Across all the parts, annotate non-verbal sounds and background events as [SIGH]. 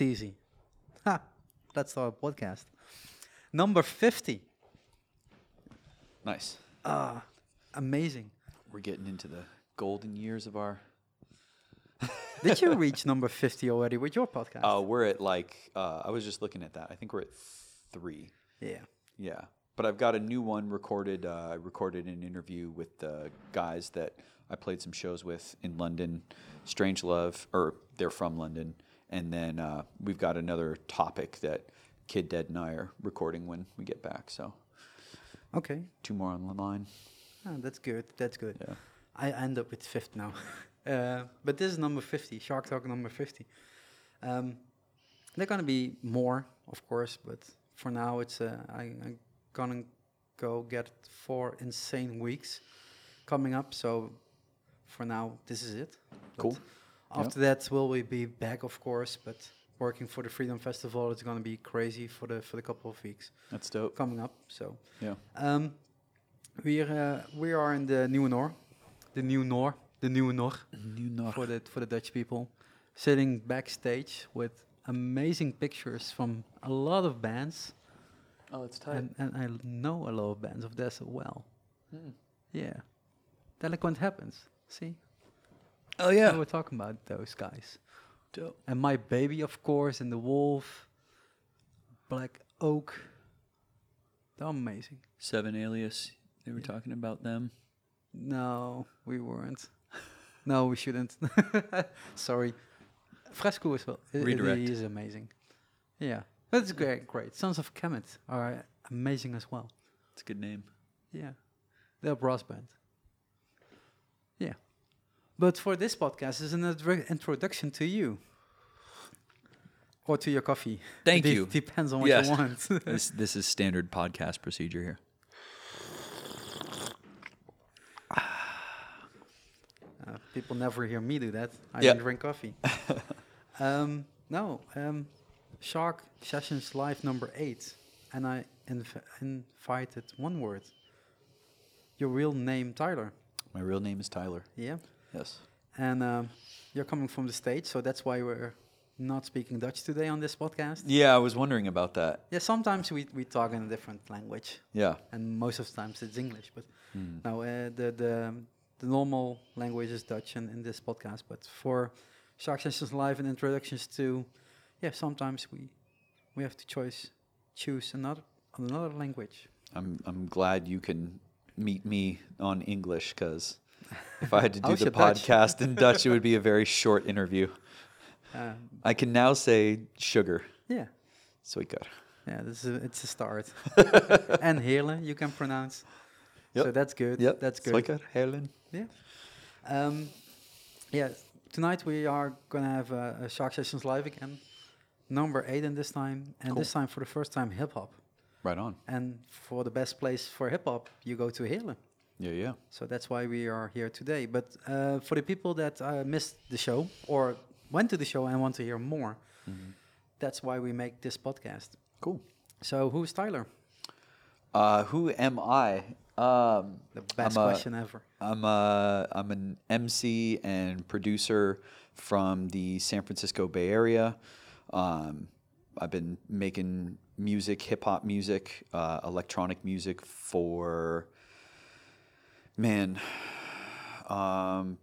That's easy. Ha! Start a podcast. Number 50. Nice. Ah, amazing. We're getting into the golden years of our. [LAUGHS] Did you reach [LAUGHS] number 50 already with your podcast? Oh, we're at like. Uh, I was just looking at that. I think we're at three. yeah. Yeah, but I've got a new one recorded. Uh, I recorded an interview with the guys that I played some shows with in London, Strange Love, or they're from London, and then uh, we've got another topic that Kid Dead and I are recording when we get back. So Okay. two more on the line. Ah, that's good. That's good. Yeah. I end up with fifth now. [LAUGHS] uh, but this is number 50, Shark Talk number 50. Um, they're going to be more, of course, but for now, it's uh, I, I'm going to go get four insane weeks coming up. So for now, this is it. But Cool. After that, will we be back, of course, but working for the Freedom Festival, it's going to be crazy for the for the couple of weeks That's dope. coming up. So Yeah. um, we uh, we are in the Nieuwe Nor, the New Noor, the Nieuwe Nor New for the for the Dutch people, sitting backstage with amazing pictures from a lot of bands, Oh, it's and, and I know a lot of bands of this as well. Hmm. Yeah, Delinquent Habits. See, Oh yeah. we yeah. were talking about those guys, Dope. and my baby, of course, and the Wolf, Black Oak. They're amazing. Seven Alias. They were talking about them. No, we weren't. no, we shouldn't. [LAUGHS] Sorry. Fresco is uh, well. i- Redirect. He is amazing. Yeah, that's great. Great. Sons of Kemet are amazing as well. It's a good name. Yeah, they're a brass band. But for this podcast is an introduction to you. Or to your coffee. Thank De- you. Depends on what Yes. you want. [LAUGHS] [LAUGHS] this this is standard podcast procedure here. [SIGHS] Uh, people never hear me do that. I Yeah. don't drink coffee. [LAUGHS] um, no, um, Shark Sessions Live number eight, and I inv- invited one word. Your real name, Tyler. My real name is Tyler. Yeah, Yes. and um, you're coming from the States, so that's why we're not speaking Dutch today on this podcast. Yeah, I was wondering about that. Yeah, sometimes we, we talk in a different language, Yeah. and most of the times it's English. But Mm. no, uh, the the the normal language is Dutch in, in this podcast. But for Shark Sessions Live and introductions to, yeah, sometimes we we have to choice choose another another language. I'm I'm glad you can meet me on English because if I had to do the your Dutch? podcast in [LAUGHS] Dutch, it would be a very short interview. Uh, I can now say sugar. yeah, Sweeter. yeah, this is a, it's a start. [LAUGHS] and Hele, you can pronounce. So that's good. Yep. that's good. Sweeter, Helen. Yeah. Um, yeah. Tonight we are gonna have a, Shark Sessions live again, number eight in this time, and Cool. this time for the first time hip hop. Right on. And for the best place for hip hop, you go to Hele. Yeah, yeah. So that's why we are here today. But uh, for the people that uh, missed the show or went to the show and want to hear more, that's why we make this podcast. Cool. So who's Tyler? Uh, who am I? Um, The best I'm a- question ever. I'm a I'm an MC and producer from the San Francisco Bay Area. Um, I've been making music, hip hop music, uh, electronic music for man, um,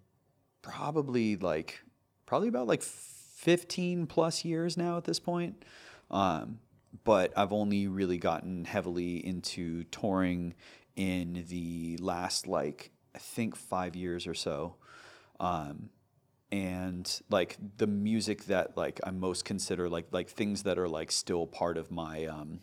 probably like probably about like 15 plus years now at this point. Um, but I've only really gotten heavily into touring in the last like I think five years or so. Um, and like the music that like I most consider like like things that are like still part of my um,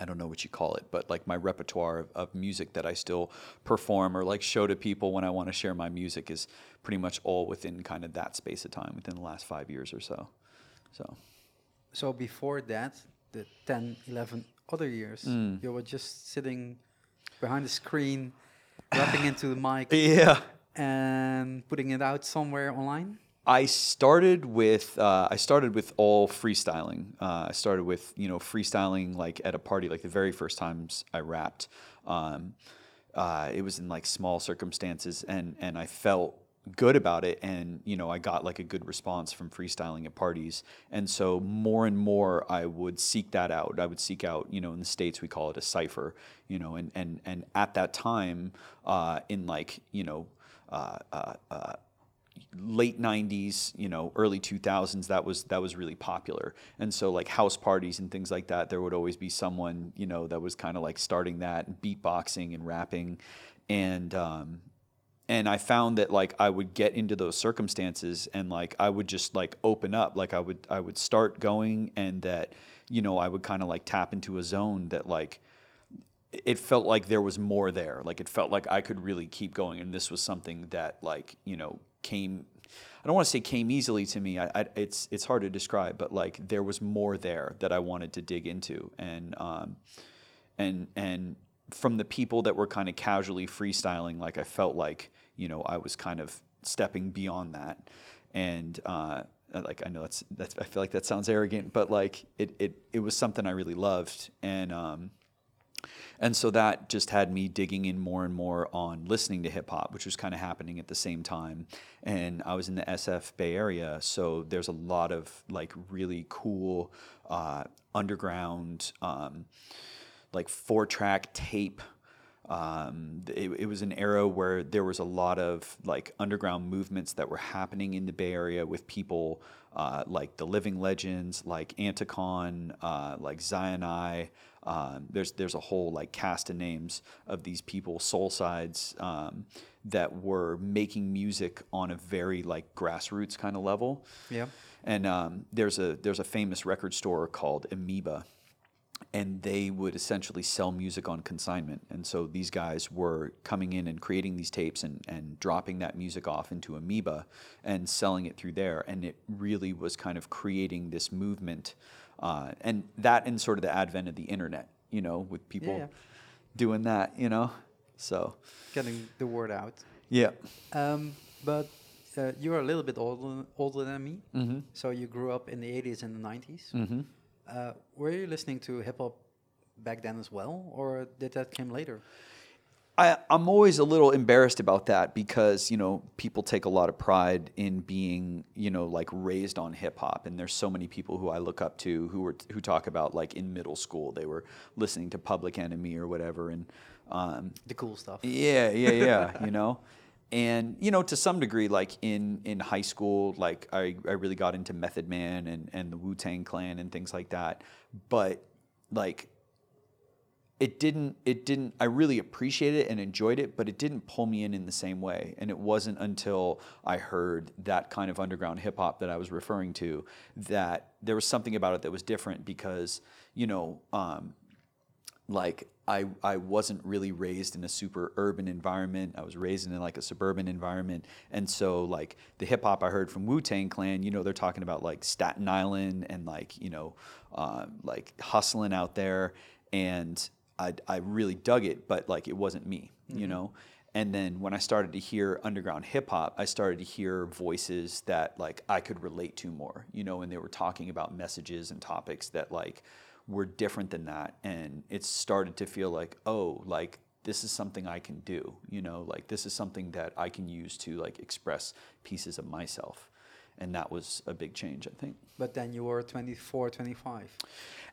I don't know what you call it, but like my repertoire of, of music that I still perform or like show to people when I want to share my music is pretty much all within kind of that space of time within the last five years or so. So So before that, the 10, 11 other years, Mm. you were just sitting behind the screen, rapping into the mic, [LAUGHS] yeah, and putting it out somewhere online. I started with uh, I started with all freestyling. Uh, I started with you know freestyling like at a party like the very first times I rapped. Um, uh, it was in like small circumstances and and I felt good about it and you know i got like a good response from freestyling at parties and so more and more i would seek that out i would seek out you know in the states we call it a cipher you know and and and at that time uh, in like you know uh, uh, late 90s you know early 2000s that was that was really popular. And so like house parties and things like that there would always be someone you know that was kind of like starting that and beatboxing and rapping. And um, and I found that like I would get into those circumstances and like I would just like open up. Like I would I would start going and that you know I would kind of like tap into a zone that like it felt like there was more there. Like it felt like I could really keep going. And this was something that like you know came I don't want to say came easily to me I, I it's it's hard to describe but like there was more there that I wanted to dig into. And um and and from the people that were kind of casually freestyling, like I felt like you know I was kind of stepping beyond that, and uh, like I know that's that's I feel like that sounds arrogant, but like it it it was something I really loved, and um, and so that just had me digging in more and more on listening to hip hop, which was kind of happening at the same time. And I was in the SF Bay Area, so there's a lot of like really cool uh, underground. Um, like four track tape. Um, it, it, was an era where there was a lot of like underground movements that were happening in the Bay Area with people uh, like the Living Legends, like Anticon, uh, like Zion. Um, there's there's a whole like cast of names of these people, Solesides um, that were making music on a very like grassroots kind of level. Yeah. And um, there's a there's a famous record store called Amoeba and they would essentially sell music on consignment. And so these guys were coming in and creating these tapes and, and dropping that music off into Amoeba and selling it through there. And it really was kind of creating this movement. Uh, and that and sort of the advent of the internet, you know, with people yeah. doing that, you know. So getting the word out. Yeah. Um, but uh, you're a little bit older, older than me. Mm-hmm. So you grew up in the 80s and the 90s. Mm-hmm. Uh, were you listening to hip hop back then as well, or did that come later? I, I'm always a little embarrassed about that because you know people take a lot of pride in being you know like raised on hip hop, and there's so many people who I look up to who were who talk about like in middle school they were listening to Public Enemy or whatever, and um, the cool stuff. Yeah, yeah, yeah. [LAUGHS] you know, and you know to some degree like in in high school like i, I really got into method man and and the wu-tang clan and things like that but like it didn't it didn't i really appreciated it and enjoyed it but it didn't pull me in in the same way and it wasn't until i heard that kind of underground hip hop that i was referring to that there was something about it that was different because you know um, like I, I wasn't really raised in a super urban environment. I was raised in like a suburban environment. And so like the hip hop I heard from Wu Tang Clan, you know, they're talking about like Staten Island and like, you know, uh, like hustling out there. And I, I really dug it, but like it wasn't me, mm-hmm. you know? And then when I started to hear underground hip hop, I started to hear voices that like I could relate to more, you know, and they were talking about messages and topics that like, were different than that and it started to feel like oh like this is something i can do you know like this is something that i can use to like express pieces of myself and that was a big change i think but then you were 24 25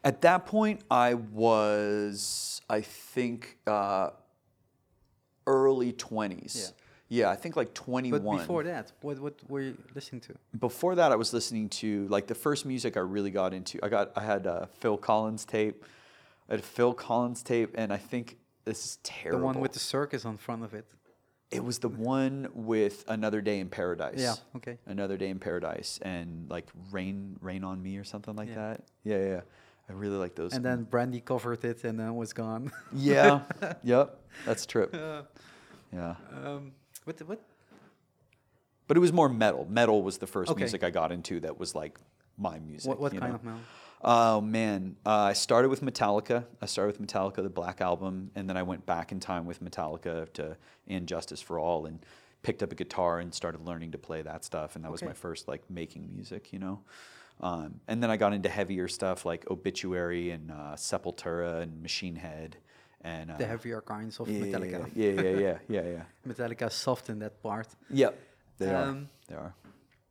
at that point i was i think uh, early 20s yeah. Yeah, I think like 21. But before that, what what were you listening to? Before that, I was listening to like the first music I really got into. I got I had a Phil Collins tape. I had a Phil Collins tape, and I think this is terrible. The one with the circus on front of it. It was the one with Another Day in Paradise. Yeah. Okay. Another Day in Paradise, and like Rain Rain on Me or something like yeah. that. Yeah, yeah. I really like those. And then Brandy covered it, and then it was gone. [LAUGHS] yeah. [LAUGHS] yep. That's trip. Yeah. yeah. Um, what? The, what? But it was more metal. Metal was the first okay. music I got into that was like my music. What, what kind know? of metal? Oh man, uh, I started with Metallica. I started with Metallica, the Black Album, and then I went back in time with Metallica to And Justice for All, and picked up a guitar and started learning to play that stuff. And that okay. was my first like making music, you know. Um, and then I got into heavier stuff like Obituary and uh, Sepultura and Machine Head and uh, the heavier kinds of yeah, Metallica. Yeah, yeah, yeah, yeah, [LAUGHS] yeah. Metallica soft in that part. Yep. They are. Um, They are.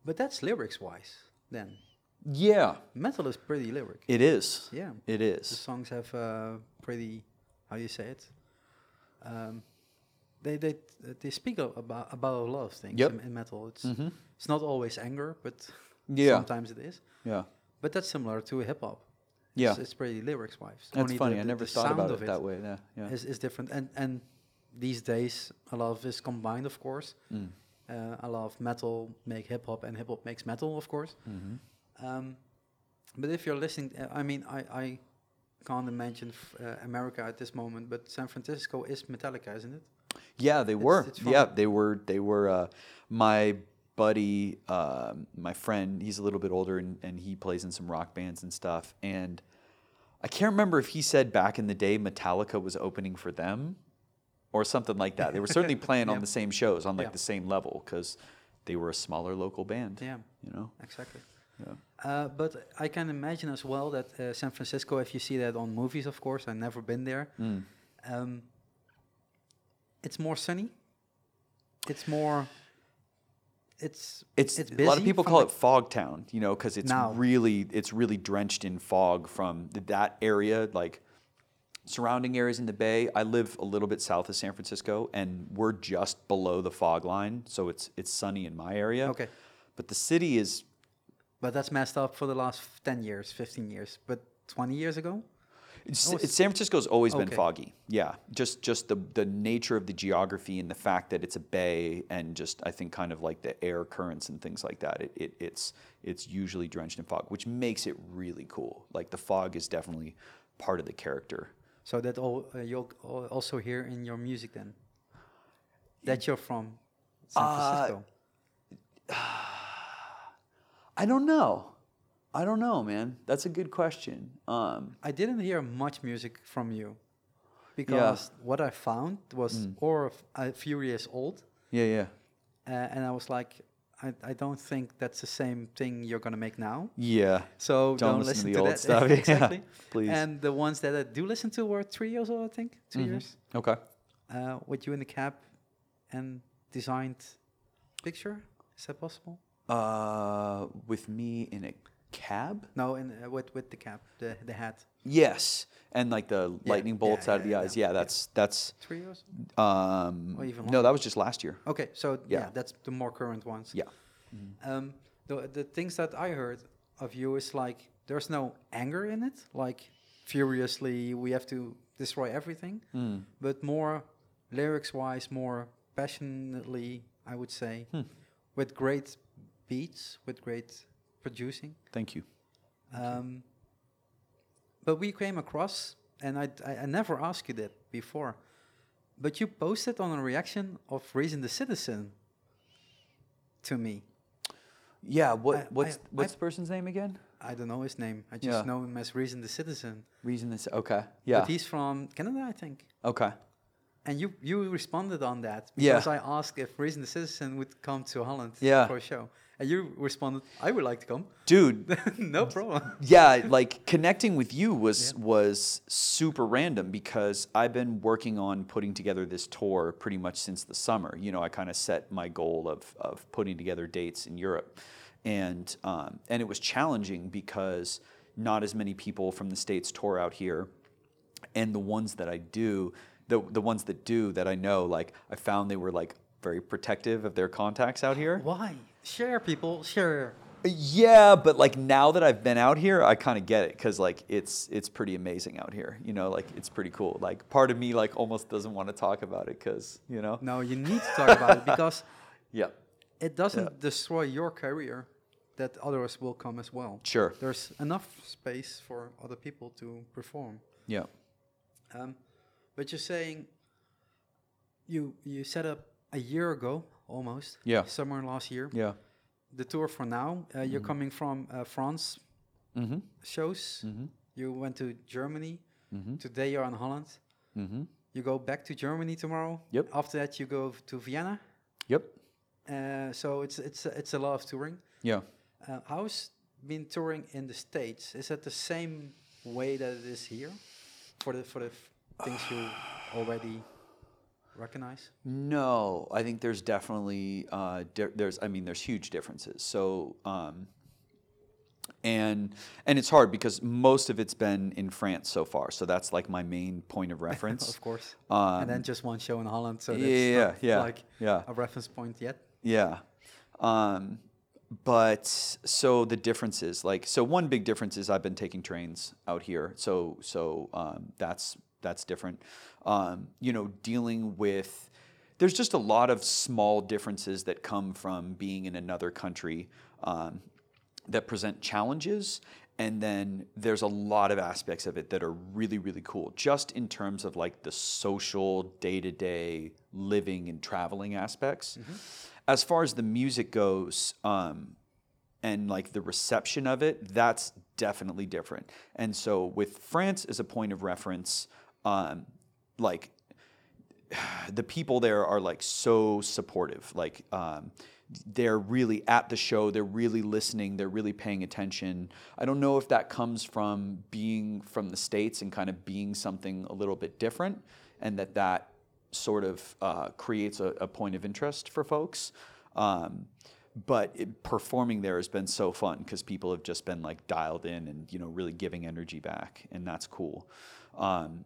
But that's lyrics wise. Then Yeah, metal is pretty lyric. it is. Yeah, It is. the songs have uh, pretty how you say it. Um, they they they speak about about a lot of things Yep. in, in metal. It's hmm it's not always anger, but Yeah. sometimes it is. Yeah. But that's similar to hip hop. Yeah. it's, it's pretty lyrics wise. That's funny. I never thought about it, that way. Yeah. Yeah. Is, is different, and and these days a lot of this combined, of course. Mm. Uh, a lot of metal make hip hop, and hip hop makes metal, of course. hmm Um, but if you're listening, uh, I mean, I, I can't imagine f- uh, America at this moment, but San Francisco is Metallica, isn't it? Yeah, they It's- were. it's yeah, they were. They were. Uh, my buddy, um, my friend, he's a little bit older, and, and he plays in some rock bands and stuff. And I can't remember if he said back in the day Metallica was opening for them, or something like that. They were certainly [LAUGHS] playing on the same shows, on like Yeah. the same level, because they were a smaller local band. Yeah, You know. exactly. Yeah. Uh, but I can imagine as well that uh, San Francisco, if you see that on movies, of course, I've never been there. Mm. Um, it's more sunny. It's more. It's It's, It's a lot of people call it fog town, you know, because it's Now. really it's really drenched in fog from that area, like surrounding areas in the bay. I live a little bit south of San Francisco, and we're just below the fog line, so it's it's sunny in my area. okay, but the city is but that's messed up for the last ten years, fifteen years. But twenty years ago, It's, San Francisco's always been foggy. Yeah, just just the the nature of the geography and the fact that it's a bay and just I think kind of like the air currents and things like that. It, it it's it's usually drenched in fog, which makes it really cool. Like the fog is definitely part of the character. so that all uh, you'll also hear in your music then. That you're from San Uh, Francisco. [SIGHS] I don't know. I don't know, man. That's a good question. Um, I didn't hear much music from you because what I found was Mm. or a few years old, yeah, yeah, uh, and I was like, I, I don't think that's the same thing you're gonna make now. yeah. So Don't don't, listen listen, to the to old that [LAUGHS] stuff. [LAUGHS] Yeah, exactly. please. And the ones that I do listen to were three years old, I think, 2 Mhm. years. Okay. Uh, with you in the cab and designed picture. Is that possible? Uh, with me in a cab. No, in uh, with with the cap, the the hat. Yes, and like the Yeah, lightning yeah, bolts out of yeah, the eyes. yeah, Yeah, yeah. that's that's. Three years. Um, Or even no, that was just last year. Okay, so yeah, Yeah. that's the more current ones. Yeah. Um, the the things that I heard of you is like there's no anger in it, like furiously we have to destroy everything, Mm. but more lyrics wise, more passionately, I would say, Hmm. with great beats, with great producing. Thank you. Um, but we came across, and I, I, I never asked you that before, but you posted on a reaction of Reason the Citizen to me. Yeah. What I- what's I- what's I- the person's name again? I don't know his name. I just Yeah. know him as Reason the Citizen. Reason this. Okay. Yeah. But he's from Canada, I think. Okay. And you you responded on that Yeah. because I asked if Reason the Citizen would come to Holland Yeah. for a show. And you responded, I would like to come. Dude. [LAUGHS] no problem. yeah, like connecting with you was Yeah. was super random because I've been working on putting together this tour pretty much since the summer. You know, I kind of set my goal of of putting together dates in Europe, and um, and it was challenging because not as many people from the states tour out here, and the ones that I do, the the ones that do that I know, like I found they were like very protective of their contacts out here. Why? Share, people, share. Yeah, but like now that I've been out here, I kind of get it because like it's it's pretty amazing out here. You know, like it's pretty cool. Like part of me like almost doesn't want to talk about it because you know. No, you need to talk about it because [LAUGHS] Yeah. it doesn't Yeah. destroy your career that others will come as well. Sure. There's enough space for other people to perform. Yeah. Um, but you're saying you you set up a year ago almost. Yeah. Somewhere last year. Yeah. The tour for now. Uh, you're coming from uh, France Mm-hmm. shows. Mm-hmm. You went to Germany. Mm-hmm. Today you're in Holland. Mm-hmm. You go back to Germany tomorrow. Yep. After that you go to Vienna. Yep. Uh, so it's it's it's a lot of touring. Yeah. Uh, how's been touring in the states? Is that the same way that it is here for the for the f- things you already recognize? No, I think there's definitely uh, di- there's I mean there's huge differences. So um, and and it's hard because most of it's been in France so far. So that's like my main point of [LAUGHS] reference. of course. Um, and then just one show in Holland, so that's yeah, not yeah, like yeah. a reference point yet. Yeah. Um, but so the difference is like so one big difference is I've been taking trains out here. So so um, that's that's different. Um, you know, dealing with there's just a lot of small differences that come from being in another country um, that present challenges. And then there's a lot of aspects of it that are really really cool just in terms of like the social day-to-day living and traveling aspects. As far as the music goes um, and like the reception of it that's definitely different. And so with france as a point of reference um, like [SIGHS] the people there are like so supportive. Like um, they're really at the show they're really listening they're really paying attention. I don't know if that comes from being from the states and kind of being something a little bit different and that that sort of uh, creates a, a point of interest for folks. Um, but it, performing there has been so fun because people have just been like dialed in and you know really giving energy back and that's cool. Um,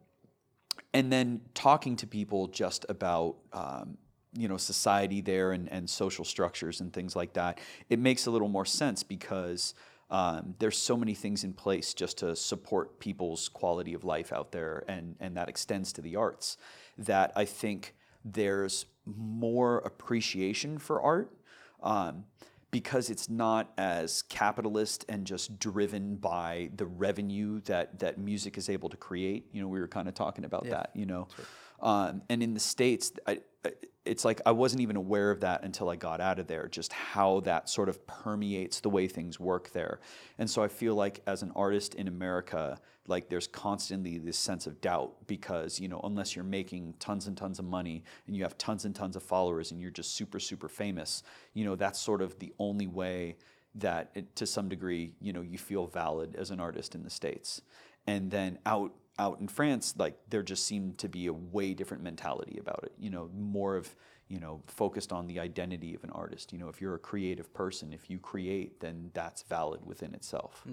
and then talking to people just about um, you know society there and, and social structures and things like that it makes a little more sense because um, there's so many things in place just to support people's quality of life out there and, and that extends to the arts that i think there's more appreciation for art um, because it's not as capitalist and just driven by the revenue that that music is able to create. You know, we were kind of talking about Yeah. that. You know, um, and in the states, I, I- it's like I wasn't even aware of that until I got out of there. Just how that sort of permeates the way things work there. And so I feel like as an artist in America, like there's constantly this sense of doubt because you know unless you're making tons and tons of money and you have tons and tons of followers and you're just super super famous, you know that's sort of the only way that it, to some degree you know you feel valid as an artist in the states. And then out out in France, like there just seemed to be a way different mentality about it. You know, more of you know focused on the identity of an artist. You know, if you're a creative person, if you create, then that's valid within itself.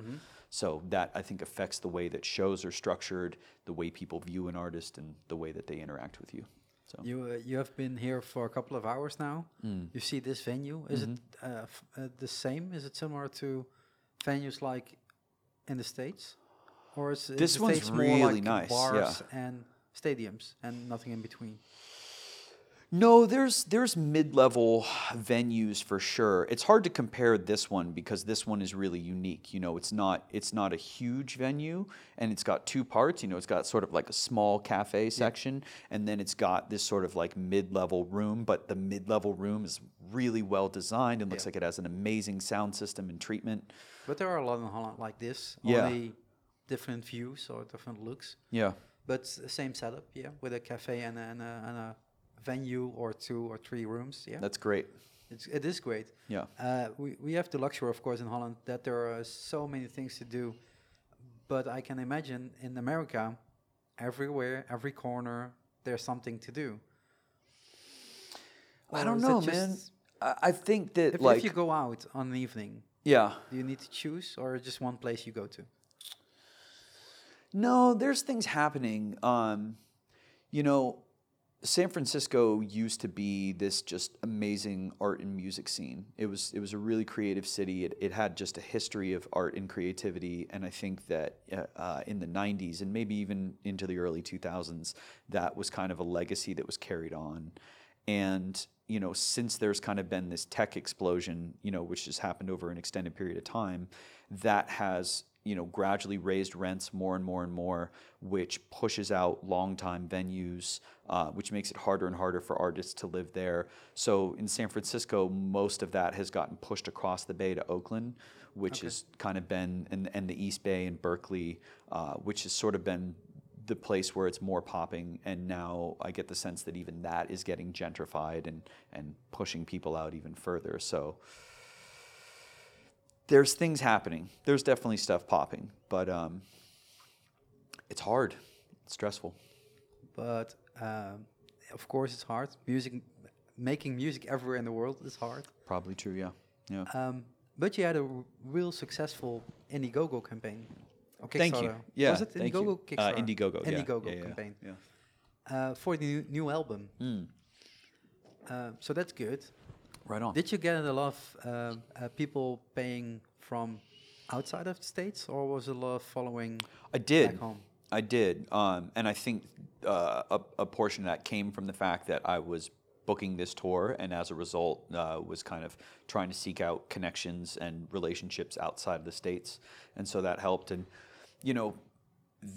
So that I think affects the way that shows are structured, the way people view an artist, and the way that they interact with you. So You uh, you have been here for a couple of hours now. Mm. You see this venue. Is it uh, f- uh, the same? Is it similar to venues like in the states, or is, is This one's States really like nice, yeah. And stadiums and nothing in between. No, there's there's mid-level venues for sure. It's hard to compare this one because this one is really unique. You know, it's not it's not a huge venue and it's got two parts. You know, it's got sort of like a small cafe section and then it's got this sort of like mid-level room, but the mid-level room is really well designed and looks Yeah. like it has an amazing sound system and treatment. But there are a lot in Holland like this. Yeah. Only different views or different looks. Yeah. But same setup, yeah, with a cafe and a, and a, and a venue or two or three rooms. Yeah, That's great. it's, it is great. Yeah. Uh, we, we have the luxury, of course, in Holland that there are so many things to do. But I can imagine in America, everywhere, every corner, there's something to do. I don't know, man. I, I think that If, like if you go out on an evening, yeah. do you need to choose or just one place you go to? No, there's things happening. Um, you know, San Francisco used to be this just amazing art and music scene. It was it was a really creative city. It, it had just a history of art and creativity, and I think that uh, uh, in the '90s and maybe even into the early 2000s, that was kind of a legacy that was carried on. And you know, since there's kind of been this tech explosion, you know, which has happened over an extended period of time, that has you know gradually raised rents more and more and more, which pushes out long-time venues, uh, which makes it harder and harder for artists to live there. So in San Francisco, most of that has gotten pushed across the bay to Oakland, which Okay. has kind of been and and the East Bay and Berkeley, uh, which has sort of been the place where it's more popping and now I get the sense that even that is getting gentrified and and pushing people out even further so there's things happening there's definitely stuff popping but um, it's hard it's stressful But um, of course, it's hard. Music, making music everywhere in the world is hard. Probably true. Yeah. Yeah. Um, but you had a r- real successful Indiegogo campaign. Or Thank you. Yeah. Was it thank Indiegogo? you. Uh, Kickstarter? Indiegogo. yeah, Indiegogo yeah, yeah, campaign Yeah. uh, for the new, new album. Mm. Uh, so that's good. Right on. Did you get a lot of um, uh, people paying from outside of the states, or was it a lot of following I did. back home? I did, um, and I think uh, a, a portion of that came from the fact that I was booking this tour, and as a result, uh, was kind of trying to seek out connections and relationships outside of the states, and so that helped. And you know,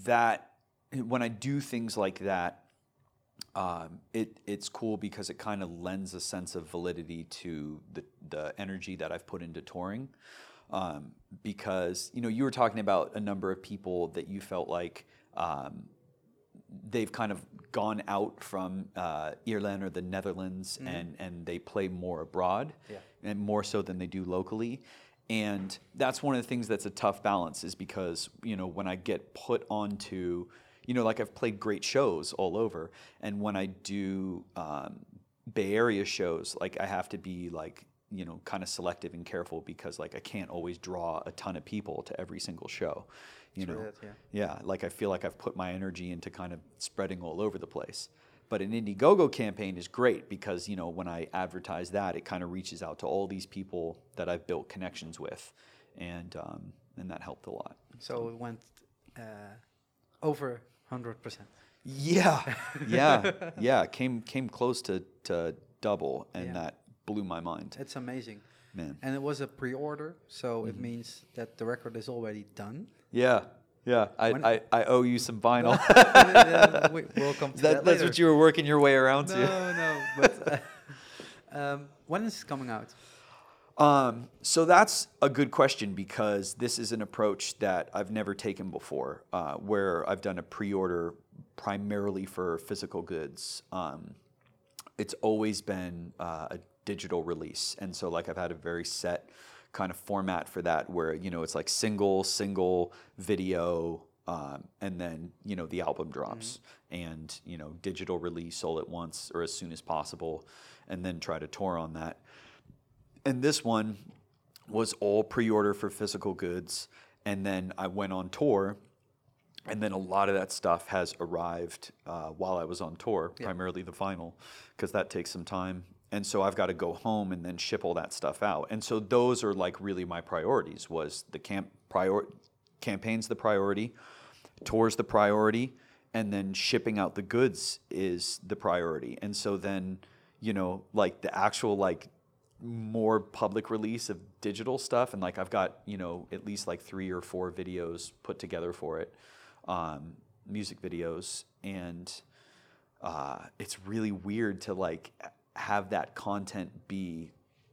that when I do things like that, um, it it's cool because it kind of lends a sense of validity to the the energy that I've put into touring. Um, because you know you were talking about a number of people that you felt like um, they've kind of gone out from uh, Ireland or the Netherlands and and they play more abroad Yeah. and more so than they do locally. And that's one of the things that's a tough balance is because, you know, when I get put onto, you know, like I've played great shows all over. And when I do um, Bay Area shows, like I have to be like, you know, kind of selective and careful because like I can't always draw a ton of people to every single show. You True know, yeah. yeah, like I feel like I've put my energy into kind of spreading all over the place. But an Indiegogo campaign is great because you know when I advertise that, it kind of reaches out to all these people that I've built connections with, and um, and that helped a lot. So it went uh, over hundred percent. Yeah, [LAUGHS] yeah, yeah. Came came close to to double, and Yeah. that blew my mind. It's amazing. Man, And it was a pre-order, so Mm-hmm. it means that the record is already done. yeah, yeah. I I, I owe you some vinyl. [LAUGHS] We- we'll come to that, that, that's what you were working your way around No, to. no. But uh, [LAUGHS] um, when is it coming out? Um, so that's a good question because this is an approach that I've never taken before, uh, where I've done a pre-order primarily for physical goods. Um, it's always been uh, a digital release, and so like I've had a very set kind of format for that, where you know it's like single, single video, um, and then you know the album drops, and you know digital release all at once or as soon as possible, and then try to tour on that. And this one was all pre-order for physical goods, and then I went on tour, and then a lot of that stuff has arrived uh, while I was on tour, Yeah. primarily the vinyl, because that takes some time. And so I've got to go home and then ship all that stuff out. And so those are like really my priorities. Was the camp prior campaign's the priority, tour's the priority, and then shipping out the goods is the priority. And so then, you know, like the actual like more public release of digital stuff and like i've got you know at least like three or four videos put together for it um, music videos and uh, it's really weird to like have that content be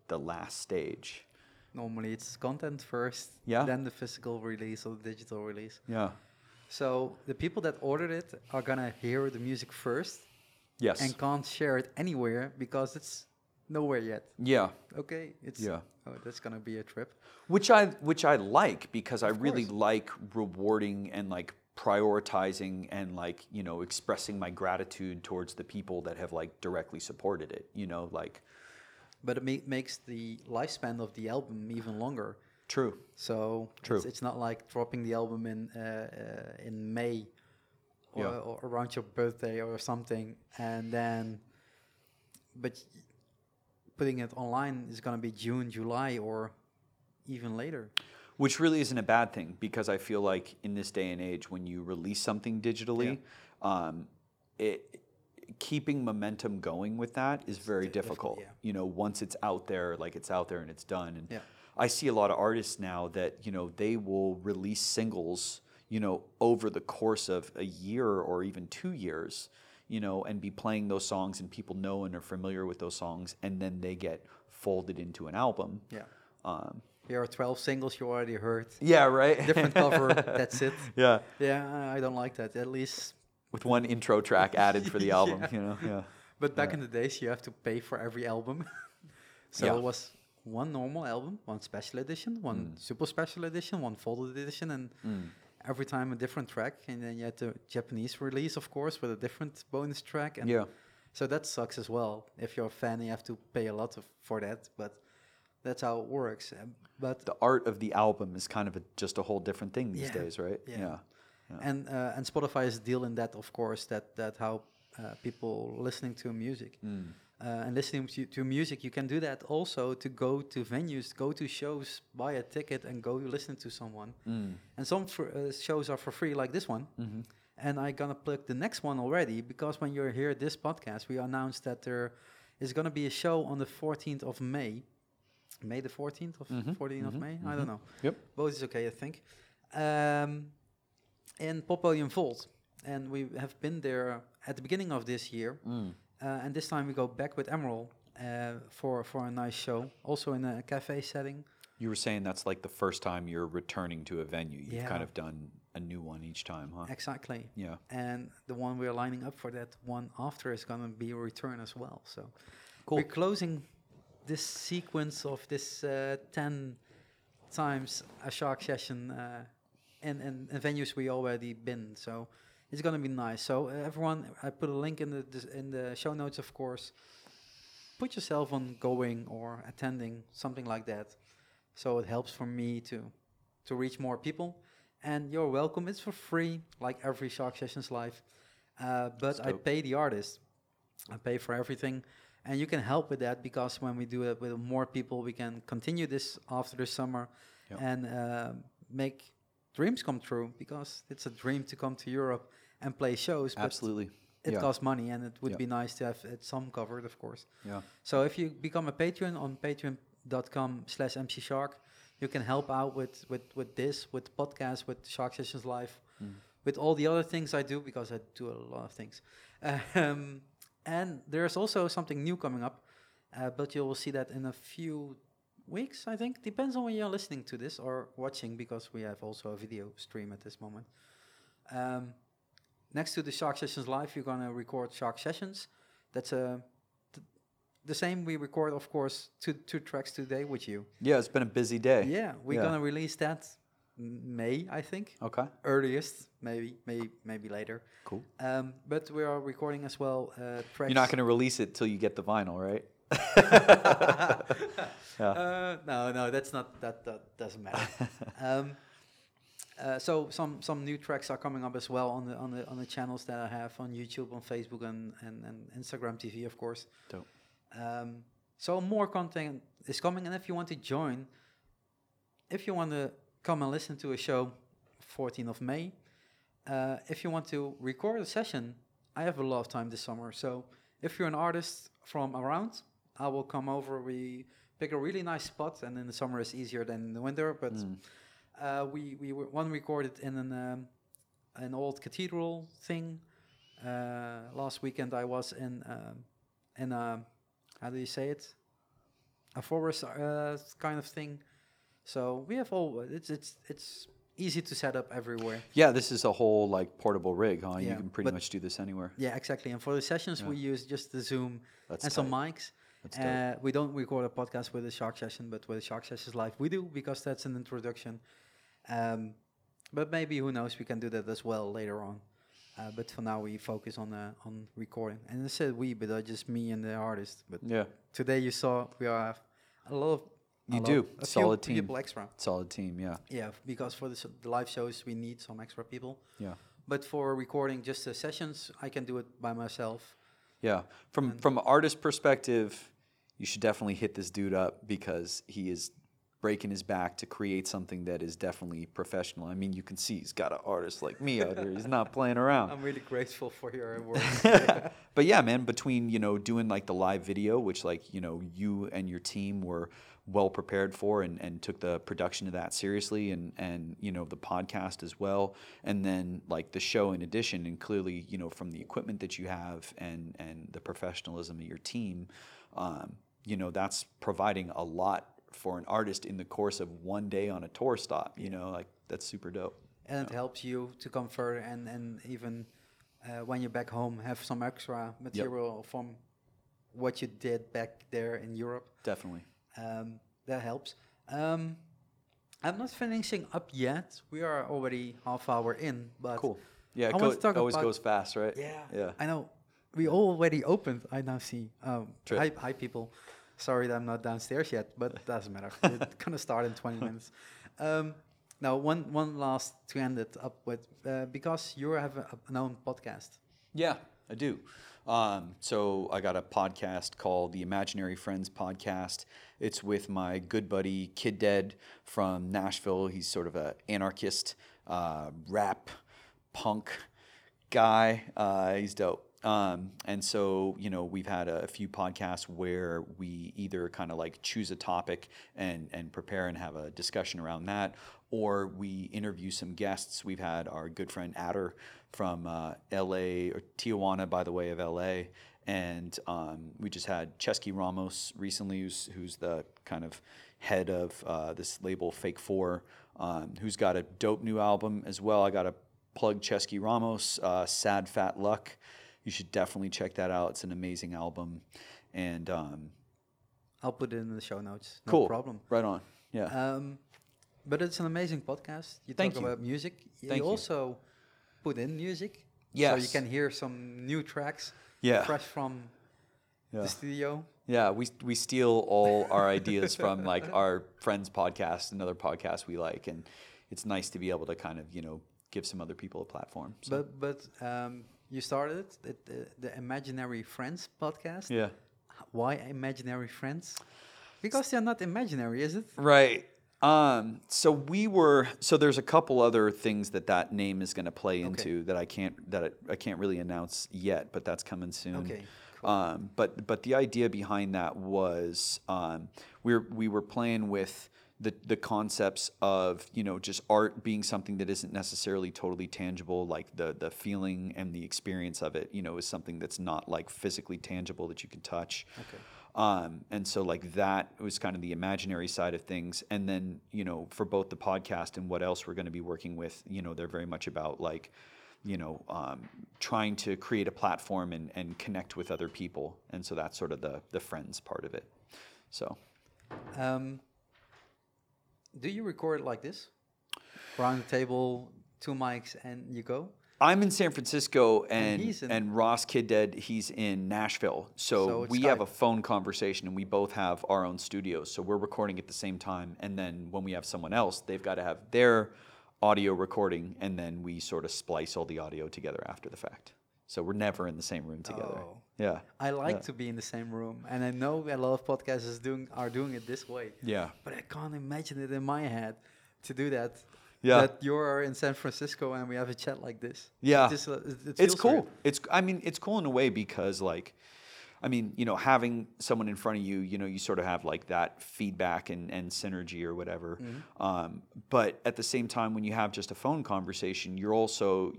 the last stage Normally it's content first, Yeah. then the physical release or the digital release. yeah So the people that ordered it are gonna hear the music first yes and can't share it anywhere because it's nowhere yet. yeah Okay, it's Yeah. Oh, that's gonna be a trip. which I which I like because I Of really like rewarding and like prioritizing and like you know expressing my gratitude towards the people that have like directly supported it. You know, like But it ma- makes the lifespan of the album even longer. true. So True. It's, it's not like dropping the album in uh, uh, in May or, Yeah. or around your birthday or something, and then but putting it online is gonna be June, July, or even later. Which really isn't a bad thing because I feel like in this day and age, when you release something digitally, um, it keeping momentum going with that is very difficult, difficult. yeah. You know, once it's out there, like it's out there and it's done. And Yeah. I see a lot of artists now that you know they will release singles, you know, over the course of a year or even two years, you know, and be playing those songs and people know and are familiar with those songs, and then they get folded into an album. Yeah. Um, Here are 12 singles you already heard. yeah, right. Different cover, [LAUGHS] that's it. Yeah, Yeah, I don't like that. At least, with one intro track added for the [LAUGHS] album. Yeah. You know, yeah. but back Yeah. in the days, you have to pay for every album. [LAUGHS] so Yeah. it was one normal album, one special edition, one Mm. super special edition, one folded edition, and every time a different track. And then you had the Japanese release, of course, with a different bonus track. And Yeah, So that sucks as well. If you're a fan, you have to pay a lot of, for that, but that's how it works. But The art of the album is kind of a, just a whole different thing these Yeah, days, right? yeah. yeah. Yeah. and uh, and Spotify is dealing that, of course, that that how uh, people listening to music Mm. Uh, and listening to, to music, you can do that also to go to venues, go to shows, buy a ticket, and go listen to someone. Mm. And some for, uh, shows are for free, like this one. Mhm. And I'm gonna plug the next one already because when you're here this podcast, we announced that there is gonna be a show on the 14th of May. May the 14th of Mhm, 14th of mhm, May. I mhm. don't know. Yep. Both is okay, I think. Um, in Pop William Vault, and we have been there at the beginning of this year. Mm. Uh, and this time we go back with Emerald uh, for for a nice show, also in a cafe setting. You were saying that's like the first time you're returning to a venue. You've Yeah. kind of done a new one each time, huh? Exactly. Yeah. And the one we're lining up for that one after is gonna be a return as well. So Cool. we're closing this sequence of this uh, ten times a shark session uh, in, in, in venues we already been. So it's gonna be nice. So uh, everyone, I put a link in the in the show notes, of course. Put yourself on going or attending something like that, so it helps for me to to reach more people. And you're welcome. It's for free, like every Shark Sessions live. Uh, but I pay the artist. I pay for everything, and you can help with that because when we do it with more people, we can continue this after the summer Yep. and uh, make dreams come true. Because it's a dream to come to Europe and play shows. But Absolutely. it yeah. costs money, and it would Yeah. be nice to have it some covered, of course. Yeah. So if you become a patron on patreon.com slash mcshark, you can help out with, with, with this, with podcasts, with Shark Sessions Live, Mm. with all the other things I do, because I do a lot of things. Um, and there's also something new coming up, uh, but you will see that in a few weeks, I think. Depends on when you're listening to this or watching, because we have also a video stream at this moment. Um, next to the Shark Sessions Live, you're going to record Shark Sessions. That's a th- the same. We record, of course, two two tracks today with you. Yeah, it's been a busy day. Yeah, we're Yeah. gonna release that May, I think, Okay. earliest. Maybe, maybe, maybe later. Cool. Um, but we are recording as well uh, tracks. You're not going to release it till you get the vinyl, right? [LAUGHS] [LAUGHS] Yeah. Uh, no, no, that's not that. That doesn't matter. [LAUGHS] um, uh, so some some new tracks are coming up as well on the on the on the channels that I have on YouTube, on Facebook, and and, and Instagram TV, of course. Dope. Um, so more content is coming, and if you want to join, if you want to come and listen to a show, 14th of May, uh, if you want to record a session, I have a lot of time this summer. So if you're an artist from around, I will come over. We pick a really nice spot, and in the summer it's easier than in the winter. But Mm. Uh, we we were one recorded in an um, an old cathedral thing. Uh, last weekend I was in um, in a how do you say it? A forest uh, kind of thing. So we have all. It's it's it's easy to set up everywhere. Yeah, this is a whole like portable rig, huh? Yeah, you can pretty much do this anywhere. Yeah, exactly. And for the sessions, Yeah. we use just the Zoom That's and some mics. Uh, we don't record a podcast with a Shark Session, but with a Shark Sessions live, we do because that's an introduction. Um, but maybe who knows, we can do that as well later on. Uh, but for now, we focus on uh, on recording. And I said we, but uh, just me and the artist. But Yeah, today you saw we have a lot of You lot- do. a Solid team. people extra. solid team. Yeah, Yeah, because for the, the live shows we need some extra people. yeah, But for recording just the sessions, I can do it by myself. Yeah. From And- from an artist perspective, you should definitely hit this dude up because he is breaking his back to create something that is definitely professional. I mean, you can see he's got an artist like me out here. He's not playing around. I'm really grateful for your [LAUGHS] words. but yeah, man, between, you know, doing like the live video, which like, you know, you and your team were well prepared for and, and took the production of that seriously and, and, you know, the podcast as well. And then like the show in addition, and clearly, you know, from the equipment that you have and, and the professionalism of your team, um, you know, that's providing a lot for an artist in the course of one day on a tour stop, you know, like that's super dope. and it helps you to come further and, and even uh, when you're back home have some extra material from what you did back there in Europe. Definitely. Um, that helps. Um, I'm not finishing up yet. We are already half hour in, but Cool. Yeah, I go, always goes fast, right? Yeah, Yeah. I know. we already opened. I now see. Um, hi, hi, people. Sorry that I'm not downstairs yet, but it [LAUGHS] doesn't matter. It's gonna start in 20 minutes. Um, now, one one last to end it up with uh, because you have a, an own podcast. Yeah, I do. Um, so I got a podcast called the Imaginary Friends Podcast. It's with my good buddy Kid Dead from Nashville. He's sort of a anarchist, uh, rap, punk guy. Uh, he's dope. Um, and so, you know, we've had a, few podcasts where we either kind of like choose a topic and, and prepare and have a discussion around that, or we interview some guests. We've had our good friend Adder from uh, LA or Tijuana, by the way, of LA. And um, we just had Ceschi Ramos recently, who's, who's the kind of head of uh, this label Fake Four, um, who's got a dope new album as well. I got to plug Ceschi Ramos, uh, Sad Fat Luck you should definitely check that out. It's an amazing album, and um, I'll put it in the show notes. No cool problem. Right on. Yeah. Um, but it's an amazing podcast. You Thank talk you. about music. Thank you you. Put in music. So you can hear some new tracks yeah. fresh from Yeah. the studio. Yeah. We we steal all our ideas from like our friends' podcast and other podcasts we like, and it's nice to be able to kind of you know give some other people a platform. So. But but um, you started it, the, the Imaginary Friends podcast. yeah. Why Imaginary Friends? Because they're not imaginary, is it? Right. Um, so we were. So there's a couple other things that that name is going to play into that I can't that I, I can't really announce yet, but that's coming soon. Okay, Cool. Um, but but the idea behind that was um, we were we were playing with the the concepts of you know just art being something that isn't necessarily totally tangible, like the the feeling and the experience of it. You know, is something that's not like physically tangible that you can touch. Okay. Um, and so like that was kind of the imaginary side of things. And then, you know, for both the podcast and what else we're going to be working with, you know, they're very much about like, you know, um, trying to create a platform and, and connect with other people. And so that's sort of the, the friends part of it. So, Um, do you record like this? Around the table, two mics, and you go? I'm in San Francisco and and, in- Ross Kid Dead, he's in Nashville. So, So we have a phone conversation and we both have our own studios. So we're recording at the same time. And then when we have someone else, they've got to have their audio recording and then we sort of splice all the audio together after the fact. So we're never in the same room together. Oh. Yeah. I like Yeah. to be in the same room, and I know a lot of podcasters doing are doing it this way. Yeah. But I can't imagine it in my head to do that. Yeah. That you're in San Francisco and we have a chat like this. Yeah. It just, uh, it- it it's cool. weird. It's I mean it's cool in a way because like I mean, you know, having someone in front of you, you know, you sort of have like that feedback and, and synergy or whatever. Mm-hmm. Um, but at the same time, when you have just a phone conversation, you're also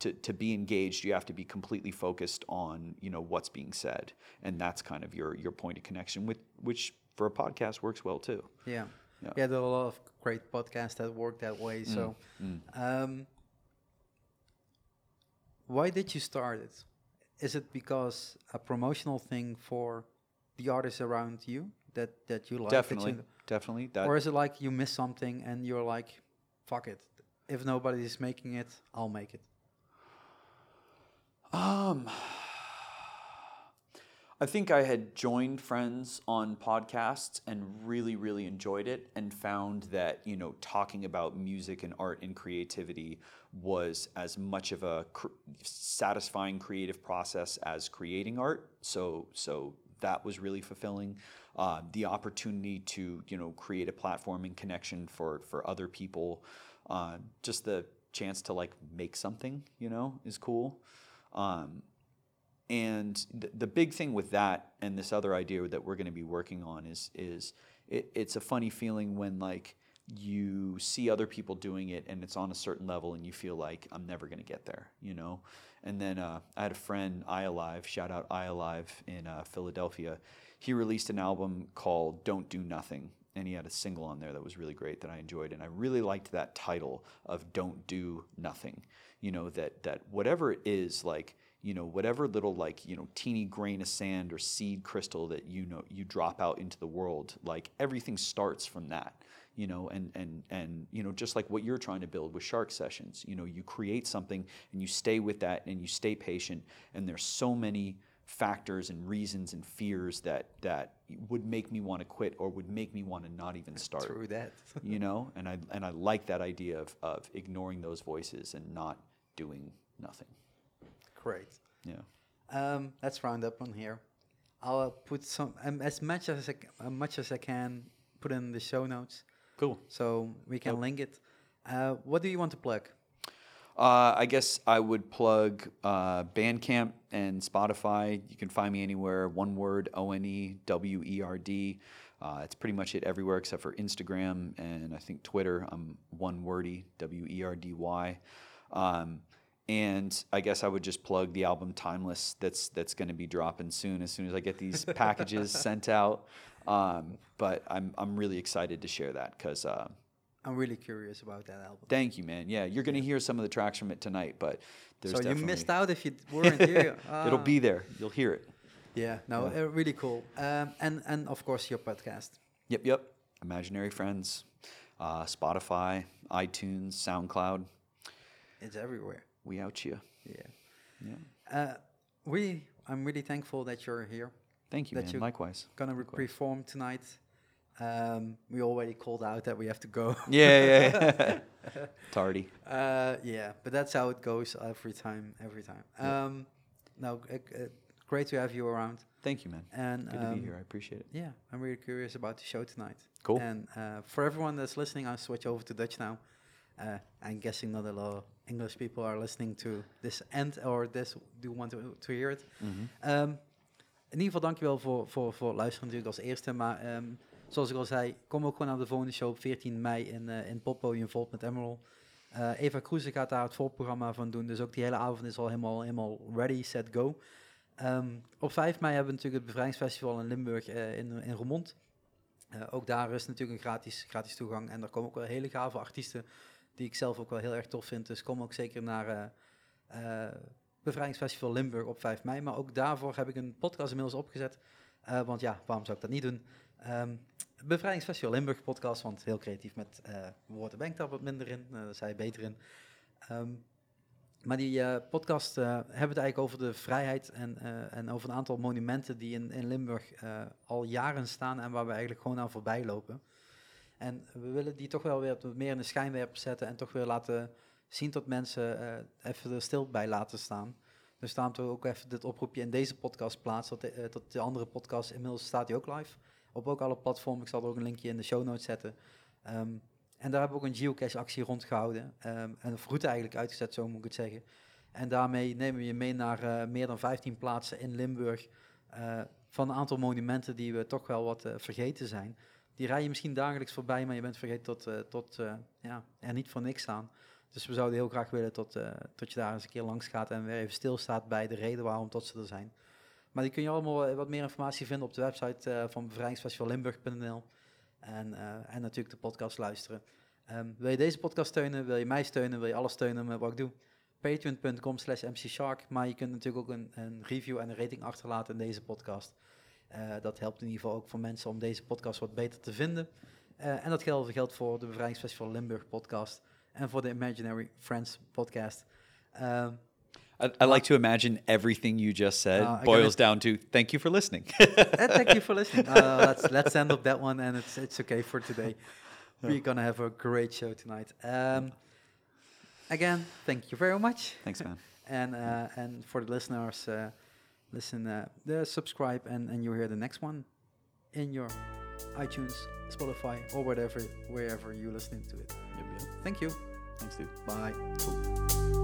to, to be engaged. You have to be completely focused on you know what's being said, and that's kind of your your point of connection with which for a podcast works well too. Yeah. Yeah. Yeah, there are a lot of great podcasts that work that way. So, Mm. um, why did you start it? Is it because a promotional thing for the artists around you that that you like? that you- definitely, definitely. That or is it like you miss something and you're like, fuck it. If nobody is making it, I'll make it. Um, I think I had joined friends on podcasts and really, really enjoyed it, and found that you know talking about music and art and creativity was as much of a cr- satisfying creative process as creating art. So, so that was really fulfilling. Uh, the opportunity to you know create a platform and connection for for other people, uh, just the chance to like make something, you know, is cool. Um, and th- the big thing with that and this other idea that we're going to be working on is is it, it's a funny feeling when like you see other people doing it and it's on a certain level and you feel like I'm never going to get there, you know. And then uh, I had a friend, I Alive, shout out I Alive in uh, Philadelphia. He released an album called Don't Do Nothing, and he had a single on there that was really great that I enjoyed, and I really liked that title of Don't Do Nothing. You know that that whatever it is, like you know whatever little like you know teeny grain of sand or seed crystal that you know you drop out into the world like everything starts from that you know and and and you know just like what you're trying to build with shark sessions you know you create something and you stay with that and you stay patient and there's so many factors and reasons and fears that that would make me want to quit or would make me want to not even [LAUGHS] start through that. you [LAUGHS] know and i and i like that idea of of ignoring those voices and not doing nothing Great. yeah Um, let's round up on here. I'll put some um, as much as I, c- uh, much as I can put in the show notes, cool so we can Yep. link it. Uh, what do you want to plug? Uh, I guess I would plug uh, Bandcamp and Spotify. You can find me anywhere. One word, O N E W E R D. Uh, it's pretty much it everywhere except for Instagram and I think Twitter. I'm one wordy, W E R D Y. Um, and I guess I would just plug the album Timeless. That's that's going to be dropping soon. As soon as I get these [LAUGHS] packages sent out. Um, but I'm I'm really excited to share that because. Uh, I'm really curious about that album. Thank you, man. Yeah, you're gonna hear some of the tracks from it tonight, but there's so you missed out if you weren't here. [LAUGHS] It'll Ah. be there. You'll hear it. Yeah, no, Yeah. uh, really cool. Um, and and of course your podcast. Yep, yep. Imaginary Friends, uh, Spotify, iTunes, SoundCloud. It's everywhere. We out you. Yeah. Yeah. Uh, really, I'm really thankful that you're here. Thank you, That man. you- Likewise. Gonna re- Likewise. perform tonight. Um, we already called out that we have to go. [LAUGHS] Yeah, yeah. yeah. [LAUGHS] Tardy. Uh, yeah, but that's how it goes every time. Every time. Yeah. Um, no, uh, uh, great to have you around. Thank you, man. And Good to um, be here. I appreciate it. Yeah, I'm really curious about the show tonight. Cool. And uh, for everyone that's listening, I'll switch over to Dutch now. Uh, I'm guessing not a lot English people are listening to this end or this do want to, to hear it. Mhm. Ehm, in ieder geval dankjewel voor, voor, voor luisteren natuurlijk als eerste. Maar ehm, zoals ik al zei, kom ook gewoon naar de volgende show op 14 mei in, eh in Poppodium Volt met Emerald. Eh, Eva Kroeze gaat daar het voorprogramma van doen. Dus ook die hele avond is al helemaal, helemaal ready, set, go. Ehm, op 5 mei hebben we natuurlijk het Bevrijdingsfestival in Limburg eh, in, in Roermond. Ook daar is natuurlijk een gratis, gratis toegang. En daar komen ook wel hele gave artiesten die ik zelf ook wel heel erg tof vind. Dus kom ook zeker naar eh, eh, Bevrijdingsfestival Limburg op 5 mei. Maar ook daarvoor heb ik een podcast inmiddels opgezet. Eh, want ja, waarom zou ik dat niet doen? Ehm, Bevrijdingsfestival Limburg podcast, want heel creatief met woorden ben ik daar wat minder in. Daar zei je beter in. Ehm, maar die podcast hebben we het eigenlijk over de vrijheid en, en over een aantal monumenten die in, in Limburg al jaren staan en waar we eigenlijk gewoon aan voorbij lopen. En we willen die toch wel weer meer in de schijnwerper zetten en toch weer laten zien tot mensen eh, even er stil bij laten staan. Dus daarom toch ook even dit oproepje in deze podcast plaatsen. Dat dat de andere podcast, inmiddels staat die ook live. Op ook alle platformen. Ik zal er ook een linkje in de show notes zetten. Ehm, en daar hebben we ook een geocache actie rondgehouden. ehm, en een route eigenlijk uitgezet, zo moet ik het zeggen. En daarmee nemen we je mee naar eh, meer dan 15 plaatsen in Limburg. van een aantal monumenten die we toch wel wat vergeten zijn. Die rij je misschien dagelijks voorbij, maar je bent vergeten tot, eh, tot eh, ja, er niet voor niks staan. Dus we zouden heel graag willen tot, eh, tot je daar eens een keer langs gaat en weer even stilstaat bij de reden waarom tot ze er zijn. Maar die kun je allemaal wat meer informatie vinden op de website van bevrijdingsfestivallimburg.nl. En, en natuurlijk de podcast luisteren. Ehm, wil je deze podcast steunen, wil je mij steunen, wil je alles steunen met wat ik doe? Patreon.com slash mcshark. Maar je kunt natuurlijk ook een, een review en een rating achterlaten in deze podcast. Eh, dat helpt in ieder geval ook voor mensen om deze podcast wat beter te vinden. Eh, en dat geldt, geldt voor de Bevrijdingsfestival Limburg podcast en voor de Imaginary Friends podcast. Ehm, I, I like to imagine everything you just said Uh, I boils down to thank you for listening. and thank you for listening. Uh, [LAUGHS] let's let's end up that one, and it's it's okay for today. We're gonna have a great show tonight. Um, again, thank you very much, Thanks, man. [LAUGHS] and uh, and for the listeners, uh, listen, uh, the subscribe, and and you hear the next one in your iTunes, Spotify, or whatever wherever you're listening to it. Yep, yep. Thank you. Thanks, dude. Bye.